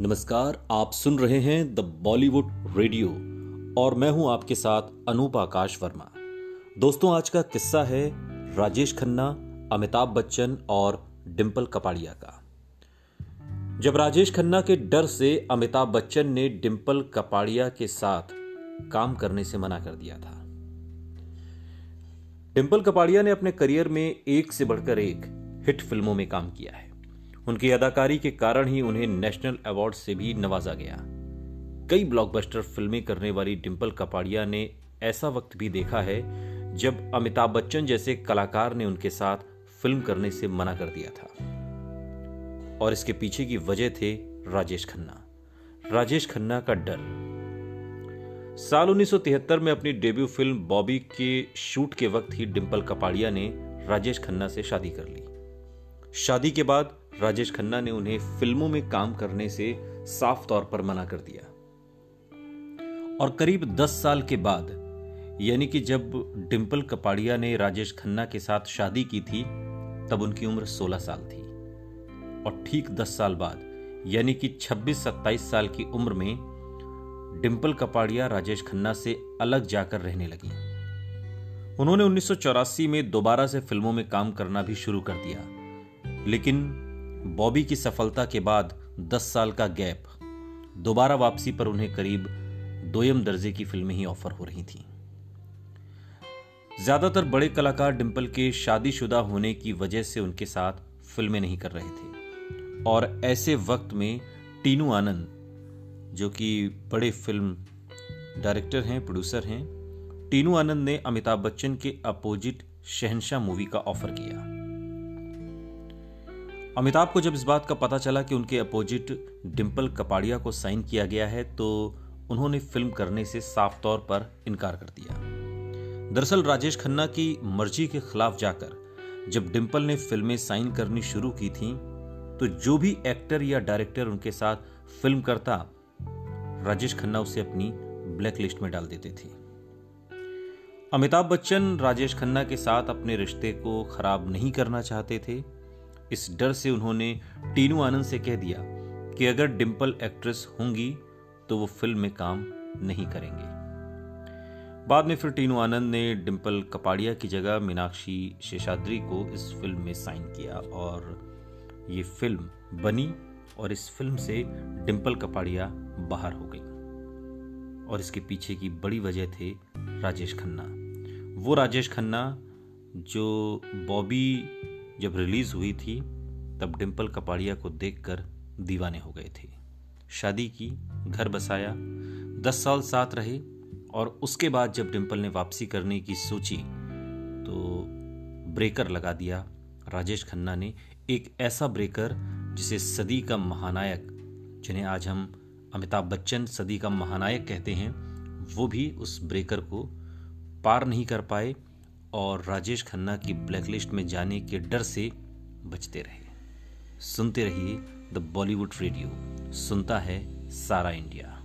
नमस्कार, आप सुन रहे हैं द बॉलीवुड रेडियो और मैं हूँ आपके साथ अनूप आकाश वर्मा। दोस्तों, आज का किस्सा है राजेश खन्ना, अमिताभ बच्चन और डिम्पल कपाड़िया का। जब राजेश खन्ना के डर से अमिताभ बच्चन ने डिम्पल कपाड़िया के साथ काम करने से मना कर दिया था। डिम्पल कपाड़िया ने अपने करियर में एक से बढ़कर एक हिट फ़िल्मों में काम किया है। उनकी अदाकारी के कारण ही उन्हें नेशनल अवार्ड से भी नवाजा गया। कई ब्लॉकबस्टर फ़िल्में करने वाली डिम्पल कपाड़िया ने ऐसा वक्त भी देखा है जब अमिताभ बच्चन जैसे कलाकार ने उनके साथ फ़िल्म करने से मना कर दिया था। और इसके पीछे की वजह थे राजेश खन्ना। राजेश खन्ना का डर। साल 1973 में अपनी डेब्यू फ़िल्म बॉबी के शूट के वक्त ही डिम्पल कपाड़िया ने राजेश खन्ना से शादी कर ली। शादी के बाद राजेश खन्ना ने उन्हें फ़िल्मों में काम करने से साफ़ तौर पर मना कर दिया। और करीब 10 साल के बाद, यानी कि जब डिम्पल कपाड़िया ने राजेश खन्ना के साथ शादी की थी, तब उनकी उम्र 16 साल थी। और ठीक 10 साल बाद, यानी कि 26-27 साल की उम्र में डिम्पल कपाड़िया राजेश खन्ना से अलग जाकर रहने लगी। उन्होंने उन्नीस सौ चौरासी में दोबारा से फ़िल्मों में काम करना भी शुरू कर दिया। लेकिन बॉबी की सफलता के बाद 10 साल का गैप। दोबारा वापसी पर उन्हें करीब दोयम दर्जे की फ़िल्में ही ऑफ़र हो रही थीं। ज़्यादातर बड़े कलाकार डिम्पल के शादीशुदा होने की वजह से उनके साथ फ़िल्में नहीं कर रहे थे। और ऐसे वक्त में टीनू आनंद, जो कि बड़े फ़िल्म डायरेक्टर हैं, प्रोड्यूसर हैं, टीनू आनंद ने अमिताभ बच्चन के अपोजिट शहनशाह मूवी का ऑफ़र किया। अमिताभ को जब इस बात का पता चला कि उनके अपोजिट डिम्पल कपाड़िया को साइन किया गया है तो उन्होंने फ़िल्म करने से साफ़ तौर पर इनकार कर दिया। दरअसल राजेश खन्ना की मर्ज़ी के खिलाफ जाकर जब डिम्पल ने फ़िल्में साइन करनी शुरू की थी तो जो भी एक्टर या डायरेक्टर उनके साथ फ़िल्म करता, राजेश खन्ना उसे अपनी ब्लैक लिस्ट में डाल देते थे। अमिताभ बच्चन राजेश खन्ना के साथ अपने रिश्ते को खराब नहीं करना चाहते थे इस डर से उन्होंने टीनू आनंद से कह दिया कि अगर डिम्पल एक्ट्रेस होंगी तो वो फ़िल्म में काम नहीं करेंगे। बाद में फिर टीनू आनंद ने डिम्पल कपाड़िया की जगह मीनाक्षी शेषाद्री को इस फ़िल्म में साइन किया और ये फ़िल्म बनी और इस फ़िल्म से डिम्पल कपाड़िया बाहर हो गई। और इसके पीछे की बड़ी वजह थे राजेश खन्ना। वो राजेश खन्ना जो बॉबी जब रिलीज़ हुई थी, तब डिम्पल कपाड़िया को देखकर दीवाने हो गए थे। शादी की, घर बसाया, दस साल साथ रहे, और उसके बाद जब डिम्पल ने वापसी करने की सोची तो ब्रेकर लगा दिया। राजेश खन्ना ने एक ऐसा ब्रेकर, जिसे सदी का महानायक, जिन्हें आज हम अमिताभ बच्चन सदी का महानायक कहते हैं, वो भी उस ब्रेकर को पार नहीं कर पाए और राजेश खन्ना की ब्लैकलिस्ट में जाने के डर से बचते रहे। सुनते रहिए द बॉलीवुड रेडियो सुनता है सारा इंडिया